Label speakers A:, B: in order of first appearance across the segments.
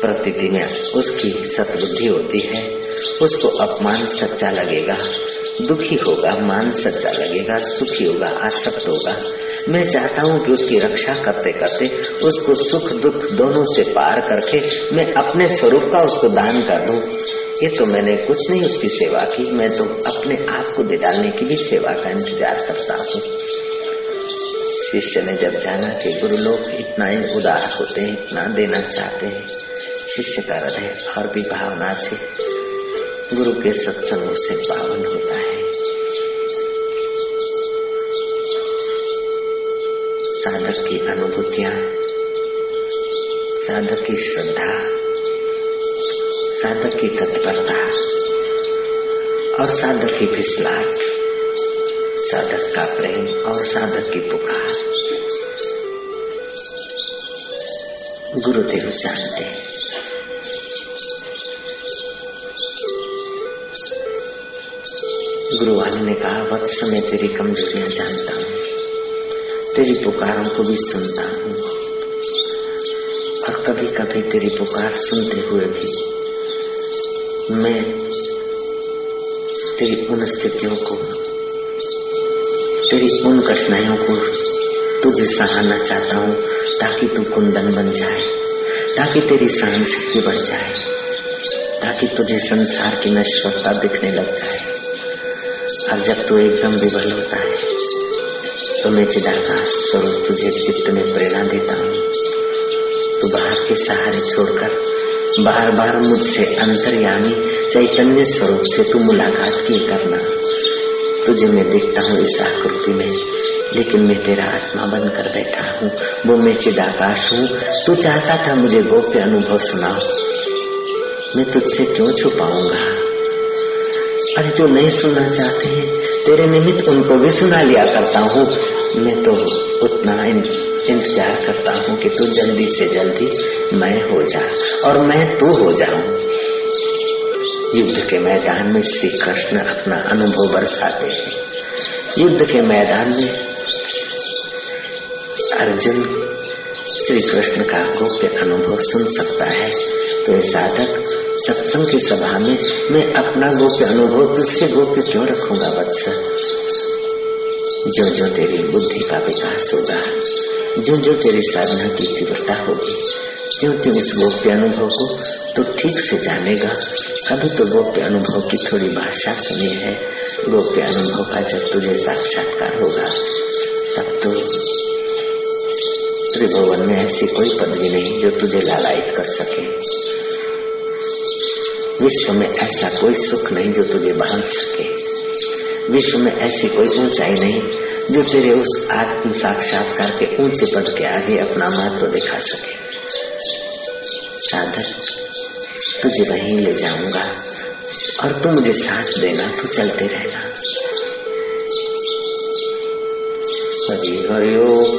A: प्रतीति में उसकी सतबुद्धि होती है, उसको अपमान सच्चा लगेगा, दुखी होगा, मान सच्चा लगेगा, सुखी होगा, आसक्त होगा। मैं चाहता हूँ कि उसकी रक्षा करते करते उसको सुख दुख दोनों से पार करके मैं अपने स्वरूप का उसको दान कर दूँ। ये तो मैंने कुछ नहीं उसकी सेवा की, मैं तो अपने आप को दे डालने की भी सेवा का इंतज़ार करता हूँ। शिष्य ने जब जाना कि गुरु लोग इतना ही उदार होते हैं, इतना देना चाहते हैं शिष्य का हृदय और भी भावना से गुरु के सत्संगों से पावन होता है। साधक की अनुभूतियाँ, साधक की श्रद्धा, साधक की तत्परता और साधक की फिसलाट साधक का प्रेम और साधक की पुकार। गुरुदेव जानते हैं। गुरु वाले ने कहा वत्स मैं तेरी कमजोरियाँ जानता हूँ। तेरी पुकारों को भी सुनता हूँ। और कभी कभी तेरी पुकार सुनते हुए भी मैं तेरी उन स्थितियों को, तेरी उन कठिनाइयों को तुझे सहाना चाहता हूँ, ताकि तू कुंदन बन जाए, ताकि तेरी सहन शक्ति बढ़ जाए, ताकि तुझे संसार की नश्वरता दिखने लग जाए। और जब तू एकदम विवल होता है तो मैं चिदाकाश स्वरूप तुझे चित्त में प्रेरणा देता हूँ। तू बाहर के सहारे छोड़कर बार बार मुझसे अंतर्यामी, चैतन्य स्वरूप से तू मुलाकात की करना? तुझे मैं देखता हूँ इस आकृति में, लेकिन मैं तेरा आत्मा बनकर बैठा हूँ। वो मैं चिदाकाश हूँ। तू चाहता था मुझे गोप्य अनुभव सुनाओ। मैं तुझसे क्यों छुपाऊँगा? अरे जो नहीं सुनना चाहते हैं, तेरे निमित्त उनको भी सुना लिया करता हूँ। मैं तो उतना इंतज़ार करता हूँ कि तू जल्दी से जल्दी मैं हो जा और मैं तू हो जाऊँ। युद्ध के मैदान में श्री कृष्ण अपना अनुभव बरसाते हैं युद्ध के मैदान में अर्जुन श्री कृष्ण का गोप्य अनुभव सुन सकता है। तो ये साधक सत्संग की सभा में मैं अपना गोप्य अनुभव, तुझसे गोप्य क्यों रखूँगा वत्स जो जो तेरी बुद्धि का विकास होगा जो जो तेरी साधना की तीव्रता होगी जो तुम इस गोप्य अनुभव को तो ठीक से जानेगा, अभी तो गोप्य अनुभव की थोड़ी भाषा सुनी है। गोप्य अनुभव का जब तुझे साक्षात्कार होगा, तब तो त्रिभुवन में ऐसी कोई पदवी नहीं जो तुझे लालायित कर सके। विश्व में ऐसा कोई सुख नहीं जो तुझे बाँध सके। विश्व में ऐसी कोई ऊंचाई नहीं जो तेरे उस आत्म साक्षात्कार के ऊँचे पद के आगे अपना महत्व दिखा सके। साधक, तुझे वहीं ले जाऊँगा और तू मुझे साथ देना, तू चलते रहना। हरि हरिओ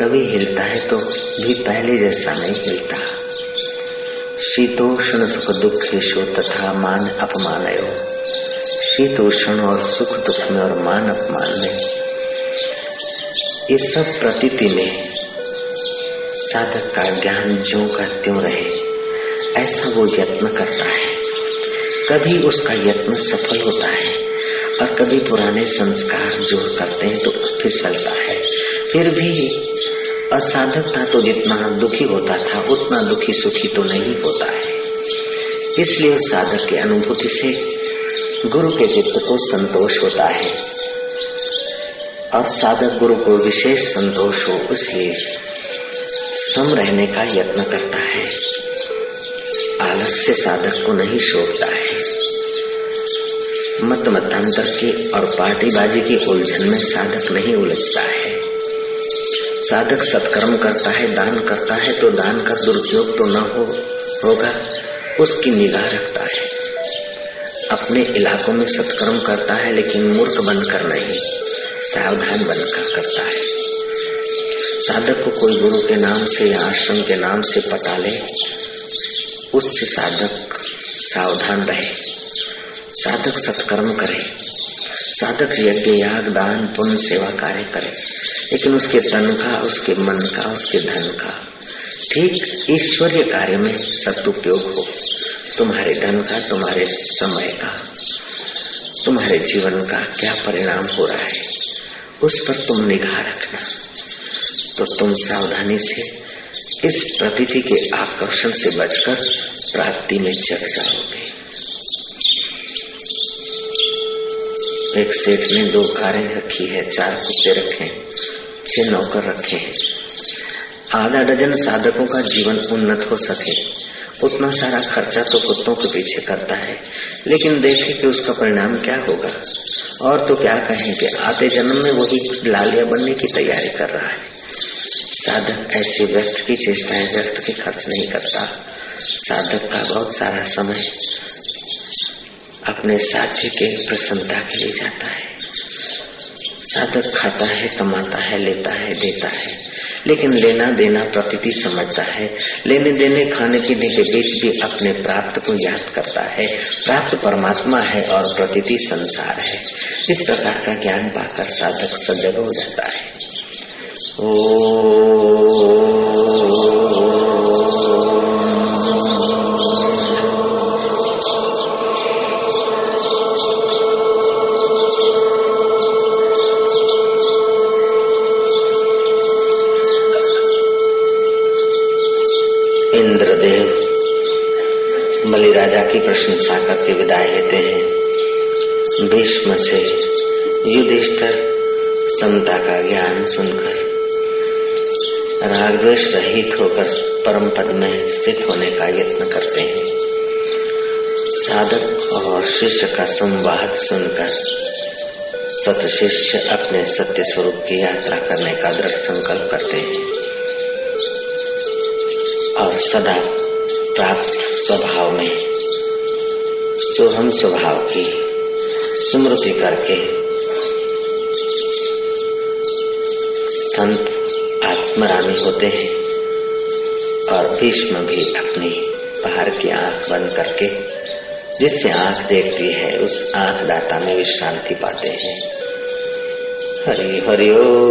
A: कभी हिलता है तो भी पहले जैसा नहीं हिलता। शीतोष्ण सुख दुखेशो तथा मान अपमान शीतोषण और सुख दुख में और मान अपमान में। ये सब प्रतीति में साधक का ज्ञान जो का त्यों रहे, ऐसा वो यत्न करता है। कभी उसका यत्न सफल होता है और कभी पुराने संस्कार जोड़ करते हैं तो फिसलता है। फिर भी असाधक था तो जितना दुखी होता था, उतना दुखी सुखी तो नहीं होता है। इसलिए उस साधक की अनुभूति से गुरु के चित्त को संतोष होता है। और साधक गुरु को विशेष संतोष हो इसलिए सम रहने का यत्न करता है। आलस्य साधक को नहीं शोभता है। मत मतांतर के और पार्टीबाजी की उलझन में साधक नहीं उलझता है। साधक सत्कर्म करता है, दान करता है तो दान का दुरुपयोग तो न हो, होगा, उसकी निगाह रखता है। अपने इलाकों में सत्कर्म करता है, लेकिन मूर्ख बनकर नहीं, सावधान बनकर करता है। साधक को कोई गुरु के नाम से या आश्रम के नाम से पता ले, उससे साधक सावधान रहे। साधक सत्कर्म करे साधक यज्ञ, याग, दान, पुण्य, सेवा, कार्य करे। लेकिन उसके तन का, उसके मन का, उसके धन का, ठीक ईश्वरीय कार्य में सदुपयोग हो। तुम्हारे धन का, तुम्हारे समय का, तुम्हारे जीवन का क्या परिणाम हो रहा है, उस पर तुम निगाह रखना। तो तुम सावधानी से इस प्रतीति के आकर्षण से बचकर प्राप्ति में चक जाओगे एक सेठ ने दो कारें रखी है, चार कुत्ते रखे छह नौकर रखे हैं। आधा डजन साधकों का जीवन उन्नत हो सके। उतना सारा खर्चा तो कुत्तों के पीछे करता है, लेकिन देखे कि उसका परिणाम क्या होगा। और तो क्या कहें कि आते जन्म में वही लालिया बनने की तैयारी कर रहा है। साधक ऐसे व्यर्थ की चेष्टाएँ व्यर्थ के खर्च नहीं करता। साधक का बहुत सारा समय अपने साथी के प्रसन्नता के लिए जाता है। साधक खाता है, कमाता है, लेता है, देता है। लेकिन लेना देना प्रकृति समझता है। लेने देने खाने पीने के बीच भी अपने प्राप्त को याद करता है। प्राप्त परमात्मा है और प्रकृति संसार है। इस प्रकार का ज्ञान पाकर साधक सजग हो जाता है। ओ राजा की प्रशंसा करके विदाई लेते हैं। भीष्म से युधिष्ठर समता का ज्ञान सुनकर रागद्वेश रहित होकर परम पद में स्थित होने का यत्न करते हैं। साधक और शिष्य का संवाद सुनकर सत शिष्य अपने सत्य स्वरूप की यात्रा करने का दृढ़ संकल्प करते हैं। और सदा प्राप्त स्वभाव में, सोहम स्वभाव की स्मृति करके संत आत्मरामी होते हैं और भीष्म भी अपनी बाहर की आँख बंद करके, जिससे आँख देखती है, उस आँख दाता में विश्रांति पाते हैं। हरि हरिओ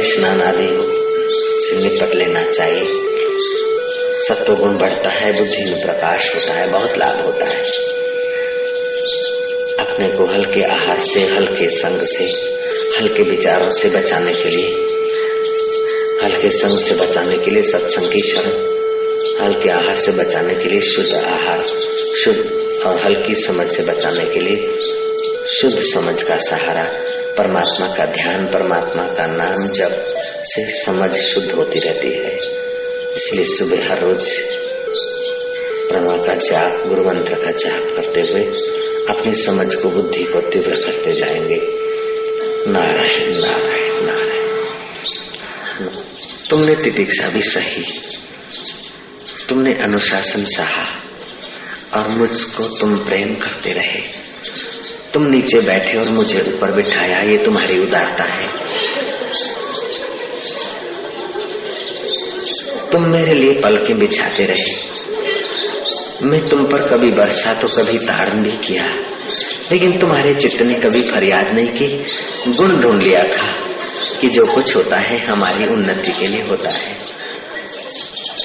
A: से स्नान आदि से निपट लेना चाहिए। सत्व गुण बढ़ता है, बुद्धि में प्रकाश होता है, बहुत लाभ होता है। अपने को हल्के आहार से, हल्के संग से, हल्के विचारों से बचाने के लिए, हल्के संग से बचाने के लिए सत्संग की शरण, हल्के आहार से बचाने के लिए शुद्ध आहार, शुद्ध और हल्की समझ से बचाने के लिए शुद्ध समझ का सहारा परमात्मा का ध्यान, परमात्मा का नाम जब से समझ शुद्ध होती रहती है। इसलिए सुबह हर रोज प्रणव का जाप, गुरु मंत्र का जाप करते हुए अपनी समझ को, बुद्धि को तीव्र करते जाएँगे। नारायण नारायण नारायण। तुमने तितिक्षा भी सही। तुमने अनुशासन सहा और मुझको तुम प्रेम करते रहे। तुम नीचे बैठे और मुझे ऊपर बिठाया, ये तुम्हारी उदारता है। तुम मेरे लिए पलकें बिछाते रहे। मैं तुम पर कभी वर्षा तो कभी ताड़न भी किया, लेकिन तुम्हारे चित्त ने कभी फरियाद नहीं की। गुण ढूंढ लिया था कि जो कुछ होता है हमारी उन्नति के लिए होता है।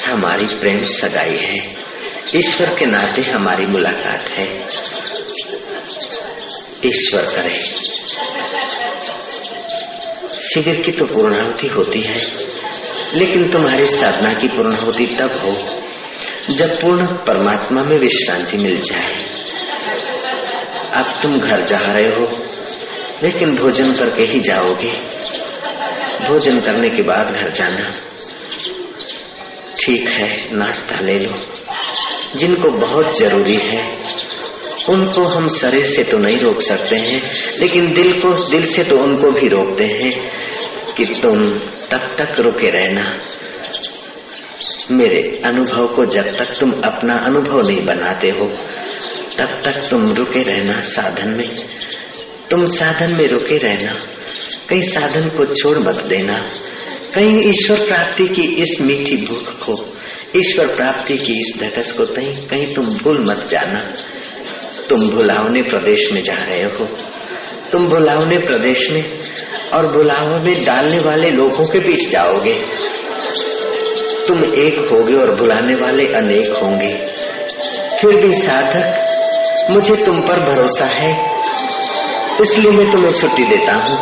A: हमारी प्रेम सगाई है। ईश्वर के नाते हमारी मुलाकात है। ईश्वर करे। शिविर की तो पूर्णाहुति होती है, लेकिन तुम्हारी साधना की पूर्णाहुति तब हो जब पूर्ण परमात्मा में विश्रांति मिल जाए। अब तुम घर जा रहे हो, लेकिन भोजन करके ही जाओगे। भोजन करने के बाद घर जाना। ठीक है, नाश्ता ले लो। जिनको बहुत ज़रूरी है उनको हम शरीर से तो नहीं रोक सकते हैं, लेकिन दिल को, दिल से तो उनको भी रोकते हैं कि तुम तब तक रुके रहना। मेरे अनुभव को जब तक तुम अपना अनुभव नहीं बनाते हो, तब तक तुम रुके रहना साधन में। तुम साधन में रुके रहना कहीं साधन को छोड़ मत देना। कहीं ईश्वर प्राप्ति की इस मीठी भूख को, ईश्वर प्राप्ति की इस धकस को कहीं कहीं तुम भूल मत जाना। तुम भुलावने प्रदेश में जा रहे हो। तुम भुलावने प्रदेश में और भुलाव में डालने वाले लोगों के बीच जाओगे। तुम एक होगे और बुलाने वाले अनेक होंगे। फिर भी साधक, मुझे तुम पर भरोसा है, इसलिए मैं तुम्हें छुट्टी देता हूँ।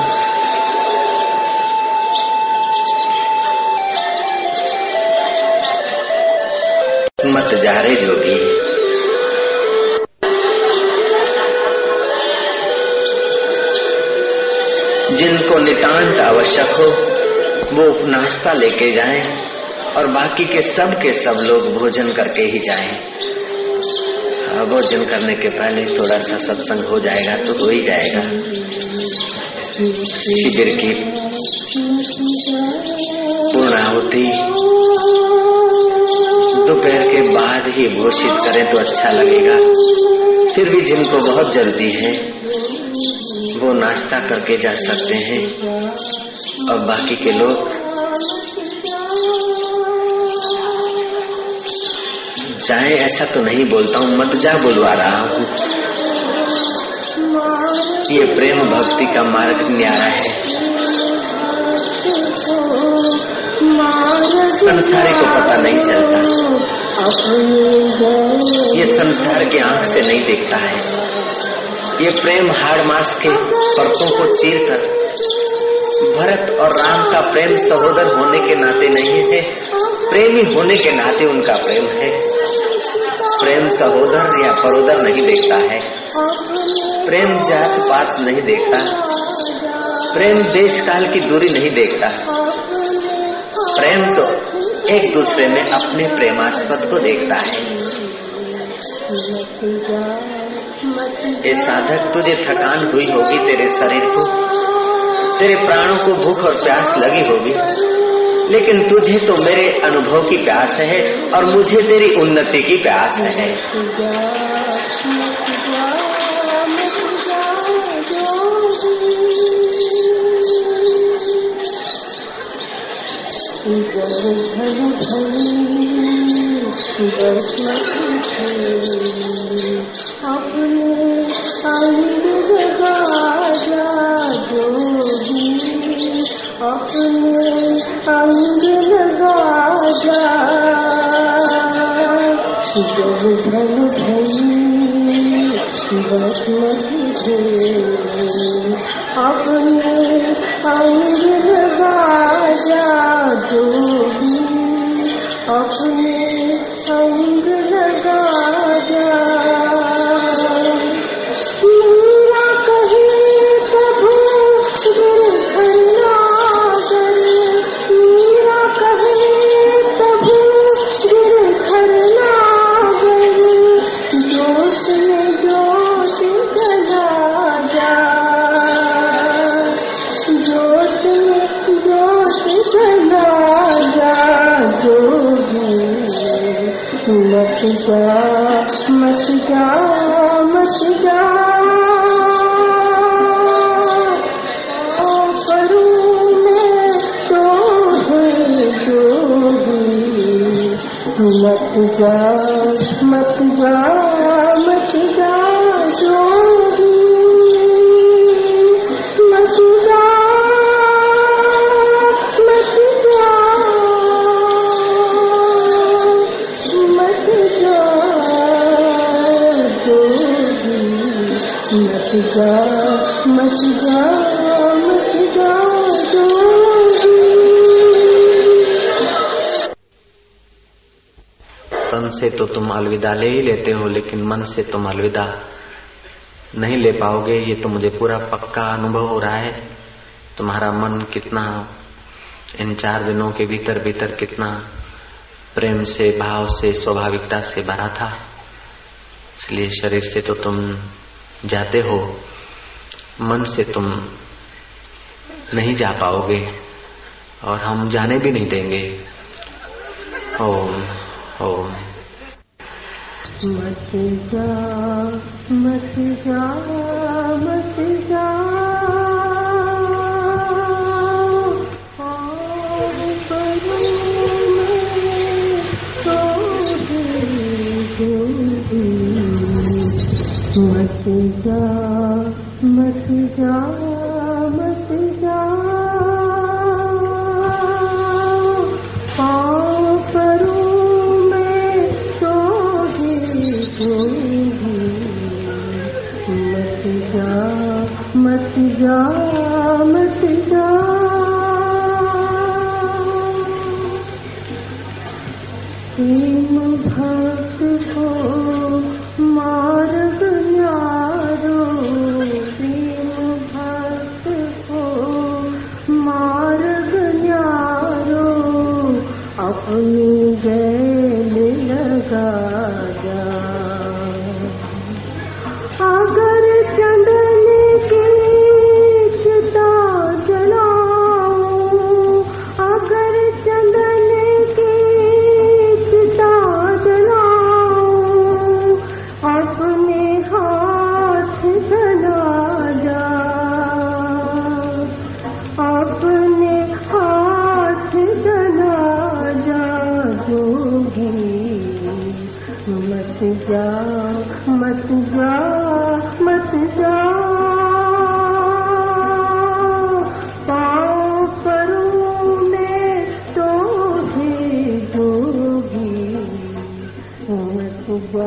A: जिनको नितांत आवश्यक हो वो नाश्ता लेके जाए और बाकी के सब के सब लोग भोजन करके ही जाएँ। हाँ, भोजन करने के पहले थोड़ा सा सत्संग हो जाएगा तो हो ही जाएगा शिविर की पूर्णाहुति दोपहर के बाद ही घोषित करें तो अच्छा लगेगा फिर भी जिनको बहुत जल्दी है वो नाश्ता करके जा सकते हैं। और बाकी के लोग जाए, ऐसा तो नहीं बोलता हूँ, मत जा बुलवा रहा हूँ। ये प्रेम भक्ति का मार्ग न्यारा है। संसारी को पता नहीं चलता। ये संसार की आँख से नहीं देखता है। ये प्रेम हाड़ मास के परतों को चीर कर। भरत और राम का प्रेम सहोदर होने के नाते नहीं है। प्रेमी होने के नाते उनका प्रेम है। प्रेम सहोदर या परोदर नहीं देखता है। प्रेम जात पात नहीं देखता। प्रेम देश काल की दूरी नहीं देखता। प्रेम तो एक दूसरे में अपने प्रेमास्पद को देखता है। ये साधक, तुझे थकान हुई होगी तेरे शरीर को। तेरे प्राणों को भूख और प्यास लगी होगी। लेकिन तुझे तो मेरे अनुभव की प्यास है और मुझे तेरी उन्नति की प्यास है।
B: अपने अंग लगा जो अपने अंग लगा जा जब धन भई बस नहीं अपने अंग लगा जा जो भी अपने अंग लगा जा मत जा मत जा जा मत
C: अलविदा ले ही लेते हो, लेकिन मन से तुम अलविदा नहीं ले पाओगे। ये तो मुझे पूरा पक्का अनुभव हो रहा है। तुम्हारा मन कितना, इन चार दिनों के भीतर भीतर कितना प्रेम से, भाव से, स्वाभाविकता से भरा था। इसलिए शरीर से तो तुम जाते हो, मन से तुम नहीं जा पाओगे, और हम जाने भी नहीं देंगे। ओम ओम।
B: मत जा मत जा मत जा और करो मैं तो दूँगी। मत जा मत जा जा मत जा प्रेम भक्त
C: हम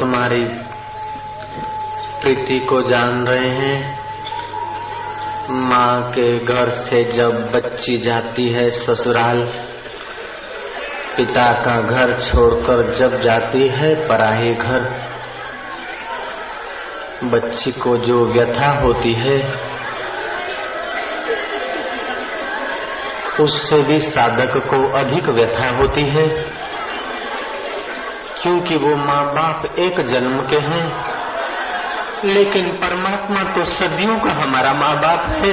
C: तुम्हारी प्रीति को जान रहे हैं। माँ के घर से जब बच्ची जाती है, ससुराल पिता का घर छोड़कर जब जाती है, पराही घर, बच्ची को जो व्यथा होती है उससे भी साधक को अधिक व्यथा होती है, क्योंकि वो माँ बाप एक जन्म के हैं, लेकिन परमात्मा तो सदियों का हमारा माँ बाप है,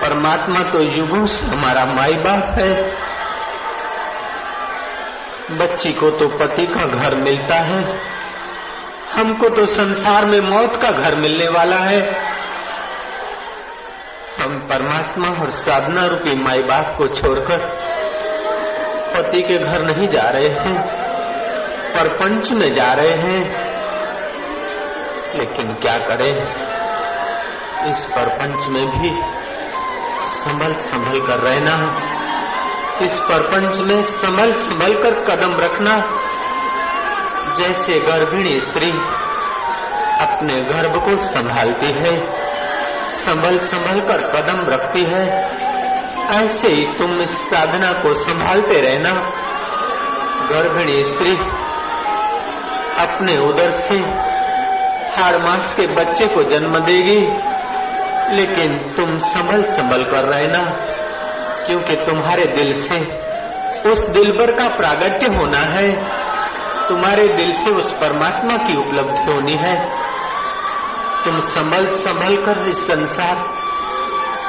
C: परमात्मा तो युगों से हमारा माई बाप है। बच्ची को तो पति का घर मिलता है, हमको तो संसार में मौत का घर मिलने वाला है। परमात्मा और साधना रूपी माई बाप को छोड़कर पति के घर नहीं जा रहे हैं, परपंच में जा रहे हैं। लेकिन क्या करें? इस परपंच में भी संभल संभल कर रहना, इस परपंच में संभल संभल कर कदम रखना। जैसे गर्भिणी स्त्री अपने गर्भ को संभालती है संभल संभल कर कदम रखती है। ऐसे ही तुम इस साधना को संभालते रहना। गर्भिणी स्त्री, अपने उदर से हर मास के बच्चे को जन्म देगी, लेकिन तुम संभल संभल कर रहना, क्योंकि तुम्हारे दिल से उस दिलबर का प्रागट्य होना है। तुम्हारे दिल से उस परमात्मा की उपलब्धि होनी है। तुम संभल संभल कर इस संसार।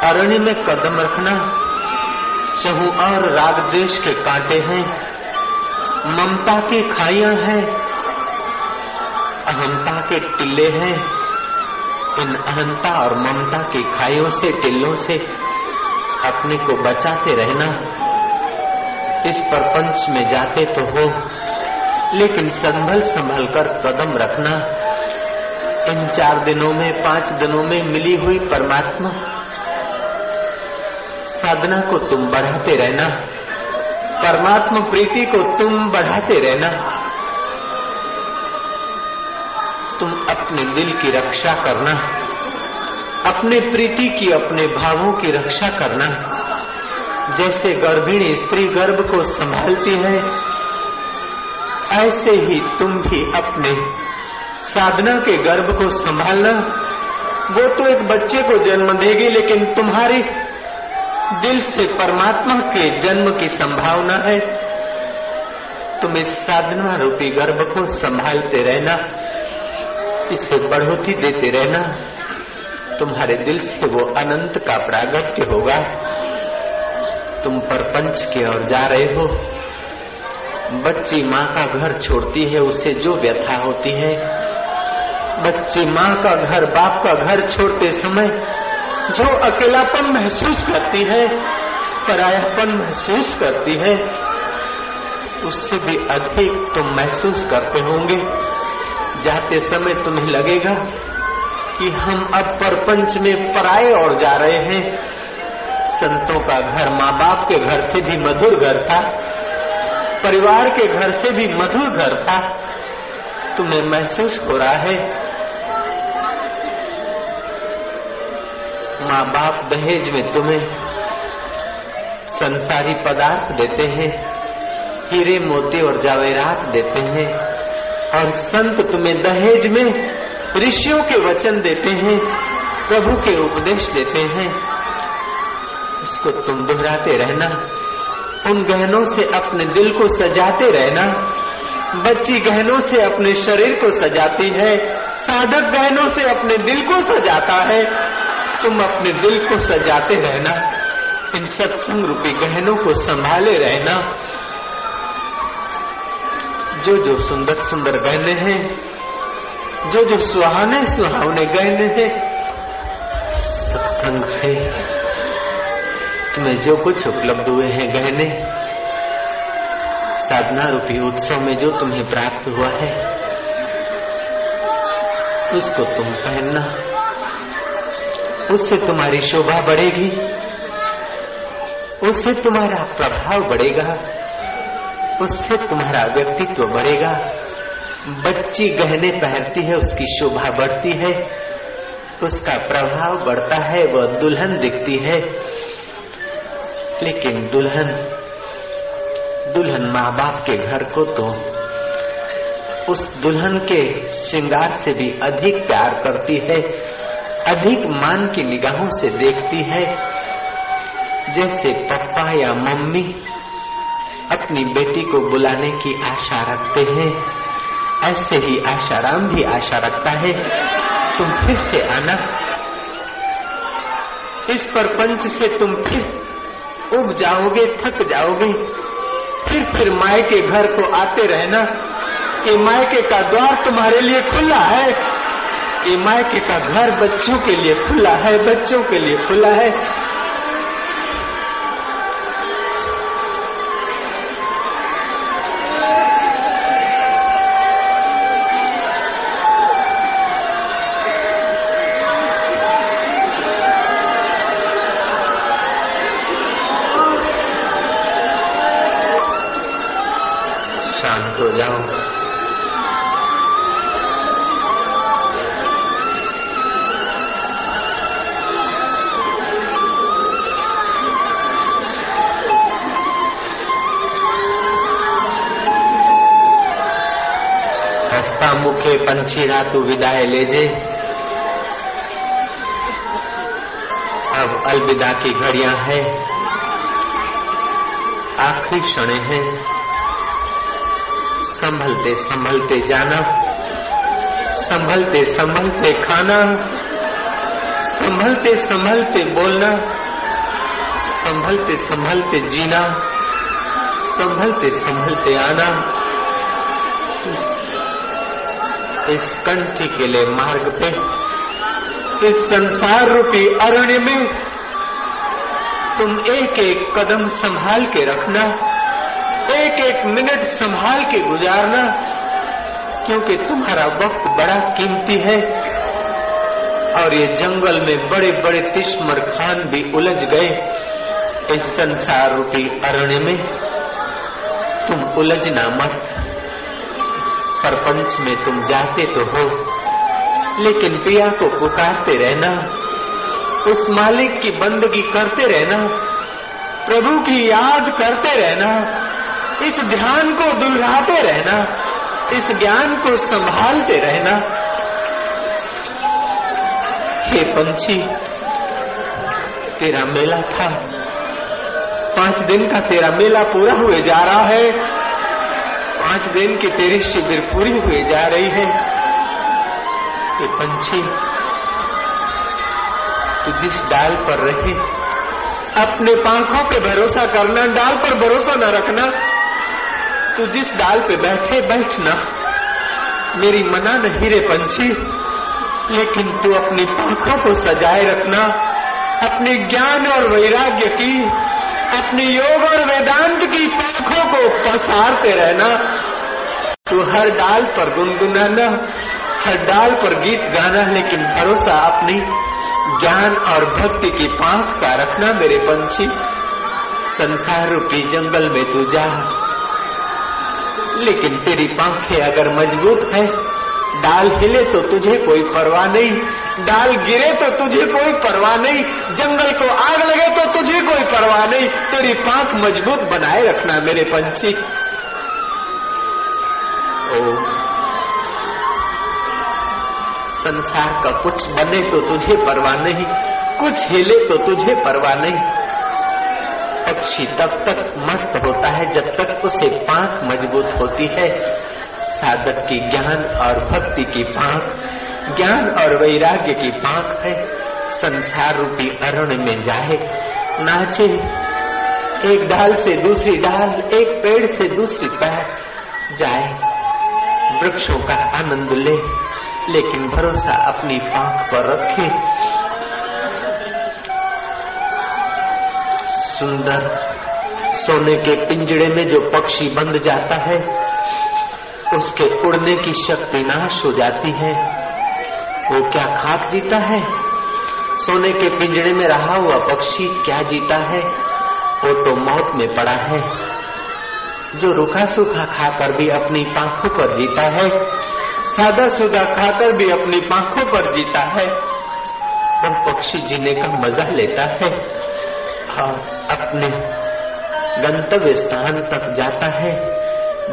C: अरण्य में कदम रखना। चहु और राग देश के कांटे हैं। ममता की खाइयाँ हैं। अहमता के टिल्ले हैं। इन अहंता और ममता की खाइयों से, टिल्लों से अपने को बचाते रहना। इस प्रपंच में जाते तो हो, लेकिन संभल संभल कर कदम रखना। इन चार दिनों में, पाँच दिनों में मिली हुई परमात्मा। साधना को तुम बढ़ाते रहना। परमात्मा प्रीति को तुम बढ़ाते रहना। तुम अपने दिल की रक्षा करना। अपने प्रीति की, अपने भावों की रक्षा करना। जैसे गर्भिणी स्त्री गर्भ को संभालती है, ऐसे ही तुम भी अपने साधना के गर्भ को संभालना, वो तो एक बच्चे को जन्म देगी, लेकिन तुम्हारी दिल से परमात्मा के जन्म की संभावना है। तुम इस साधना रूपी गर्भ को संभालते रहना, इसे बढ़ोती देते रहना, तुम्हारे दिल से वो अनंत का प्रागट्य होगा। तुम परपंच की ओर जा रहे हो। बच्ची माँ का घर छोड़ती है, उसे जो व्यथा होती है बच्ची माँ का घर, बाप का घर छोड़ते समय जो अकेलापन महसूस करती है, परायापन महसूस करती है, उससे भी अधिक तुम महसूस करते होंगे। जाते समय तुम्हें लगेगा कि हम अब परपंच में पराए और जा रहे हैं। संतों का घर माँ बाप के घर से भी मधुर घर था, परिवार के घर से भी मधुर घर था। तुम्हें महसूस हो रहा है माँ बाप दहेज में तुम्हें संसारी पदार्थ देते हैं, हीरे, मोती और जावेरात देते हैं, और संत तुम्हें दहेज में ऋषियों के वचन देते हैं, प्रभु के उपदेश देते हैं। उसको तुम दोहराते रहना, उन गहनों से अपने दिल को सजाते रहना, बच्ची गहनों से अपने शरीर को सजाती है, साधक गहनों से अपने दिल को सजाता है। तुम अपने दिल को सजाते रहना, इन सत्संग रूपी गहनों को संभाले रहना। जो जो सुंदर सुंदर गहने हैं, जो जो सुहाने सुहावने गहने हैं, सत्संग से तुम्हें जो कुछ उपलब्ध हुए हैं गहने, साधना रूपी उत्सव में जो तुम्हें प्राप्त हुआ है, उसको तुम पहनना। उससे तुम्हारी शोभा बढ़ेगी। उससे तुम्हारा प्रभाव बढ़ेगा। उससे तुम्हारा व्यक्तित्व बढ़ेगा। बच्ची गहने पहनती है, उसकी शोभा बढ़ती है। उसका प्रभाव बढ़ता है, वह दुल्हन दिखती है। लेकिन दुल्हन दुल्हन माँ बाप के घर को तो उस दुल्हन के श्रृंगार से भी अधिक प्यार करती है। अधिक मान की निगाहों से देखती है, जैसे पप्पा या मम्मी अपनी बेटी को बुलाने की आशा रखते हैं। ऐसे ही आशाराम भी आशा रखता है, तुम फिर से आना। इस प्रपंच से तुम फिर उब जाओगे, थक जाओगे। फिर फिर माए के घर को आते रहना, कि मायके का द्वार तुम्हारे लिए खुला है। ये मायके का घर बच्चों के लिए खुला है बच्चों के लिए खुला है। मुखे पंछी रातू विदाय लेजे। अब अलविदा की घड़िया है। आखिरी क्षण है। संभलते संभलते जाना। संभलते संभलते खाना। संभलते संभलते बोलना। संभलते संभलते जीना। संभलते संभलते आना। इस, कंठी के लिए मार्ग पे। इस संसार रूपी अरण्य में तुम एक एक कदम संभाल के रखना एक एक मिनट संभाल के गुजारना क्योंकि तुम्हारा वक्त बड़ा कीमती है। और ये जंगल में बड़े बड़े तिश्मर खान भी उलझ गए इस संसार रूपी अरण्य में। तुम उलझना मत। परपंच में तुम जाते तो हो। लेकिन प्रिया को पुकारते रहना, उस मालिक की बंदगी करते रहना, प्रभु की याद करते रहना, इस ध्यान को दोहराते रहना, इस ज्ञान को संभालते रहना। हे पंछी, तेरा मेला था। पाँच दिन का तेरा मेला पूरा हुए जा रहा है। पाँच दिन की तेरी शिविर पूरी हुए जा रही है। ये पंछी, तू जिस डाल पर रहे, अपने पंखों पे भरोसा करना, डाल पर भरोसा न रखना। तू जिस डाल पे बैठे बैठना मेरी मना नहीं रे पंछी, लेकिन तू अपनी पंखों को सजाए रखना। अपने ज्ञान और वैराग्य की अपनी योग और वेदांत की पंखों को पसारते रहना। तू हर डाल पर गुनगुनाना, हर डाल पर गीत गाना, लेकिन भरोसा अपनी ज्ञान और भक्ति की पांख का रखना मेरे पंछी। संसार रूपी जंगल में तू जा। लेकिन तेरी पांखें अगर मज़बूत है डाल हिले तो तुझे कोई परवाह नहीं। डाल गिरे तो तुझे कोई परवाह नहीं। जंगल को आग लगे तो तुझे कोई परवाह नहीं। तेरी पांख मज़बूत बनाए रखना मेरे पंछी। ओ, संसार का कुछ बने तो तुझे परवाह नहीं। कुछ हिले तो तुझे परवाह नहीं। पक्षी तब तक मस्त होता है जब तक उसे पाख मज़बूत होती है। साधक की ज्ञान और भक्ति की पांख, ज्ञान और वैराग्य की पांख है। संसार रूपी अरुण में जाए नाचे। एक डाल से दूसरी डाल एक पेड़ से दूसरी पेड़ जाए, वृक्षों का आनंद ले, लेकिन भरोसा अपनी पांख पर रखे। सुंदर सोने के पिंजड़े में जो पक्षी बंद जाता है उसके उड़ने की शक्ति नाश हो जाती है। वो क्या खाक जीता है? सोने के पिंजड़े में रहा हुआ पक्षी क्या जीता है? वो तो मौत में पड़ा है। जो रूखा सूखा खाकर भी अपनी पांखों पर जीता है, सादा सुदा खाकर भी अपनी पांखों पर जीता है। वह पक्षी जीने का मज़ा लेता है और अपने गंतव्य स्थान तक जाता है।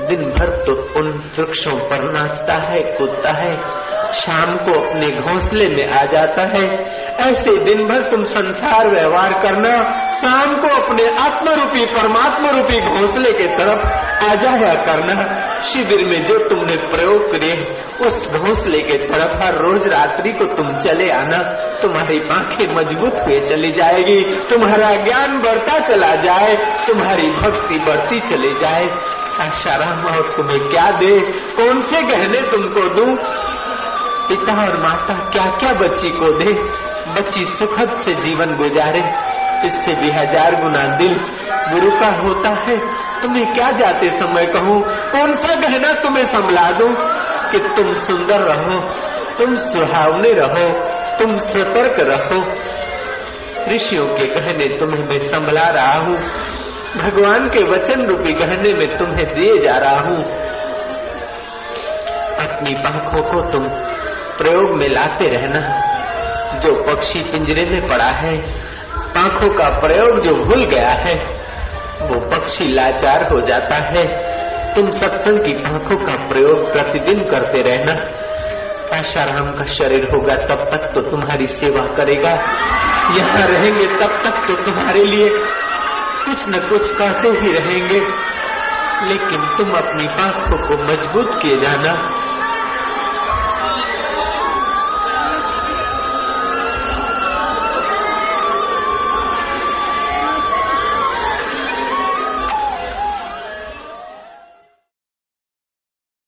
C: दिन भर तो उन वृक्षों पर नाचता है, कूदता है, शाम को अपने घोंसले में आ जाता है। ऐसे दिन भर तुम संसार व्यवहार करना, शाम को अपने आत्म रूपी परमात्मा रूपी घोंसले के तरफ़ आ जाया करना। शिविर में जो तुमने प्रयोग करे, उस घोंसले के तरफ़ हर रोज रात्रि को तुम चले आना। तुम्हारी आँखें मज़बूत हुए चली जाएगी, तुम्हारा ज्ञान बढ़ता चला जाए, तुम्हारी भक्ति बढ़ती चली जाए। आशाराम और तुम्हें क्या दे? कौन से गहने तुमको दू? पिता और माता क्या क्या बच्ची को दे? बच्ची सुखद से जीवन गुजारे, इससे भी हज़ार गुना दिल गुरु का होता है। तुम्हें क्या जाते समय कहूँ? कौन सा गहना तुम्हें संभला दूँ? कि तुम सुंदर रहो, तुम सुहावने रहो, तुम सतर्क रहो। ऋषियों के गहने तुम्हें मैं संभला रहा हूँ। भगवान के वचन रूपी गहने में तुम्हें दिए जा रहा हूँ। अपनी पंखों को तुम प्रयोग में लाते रहना। जो पक्षी पिंजरे में पड़ा है आँखों का प्रयोग जो भूल गया है, वो पक्षी लाचार हो जाता है। तुम सत्संग की आँखों का प्रयोग प्रतिदिन करते रहना। आशाराम का शरीर होगा, तब तक तो तुम्हारी सेवा करेगा। यहाँ रहेंगे, तब तक तो तुम्हारे लिए कुछ न कुछ कहते ही रहेंगे। लेकिन तुम अपनी आँखों को मज़बूत किए जाना।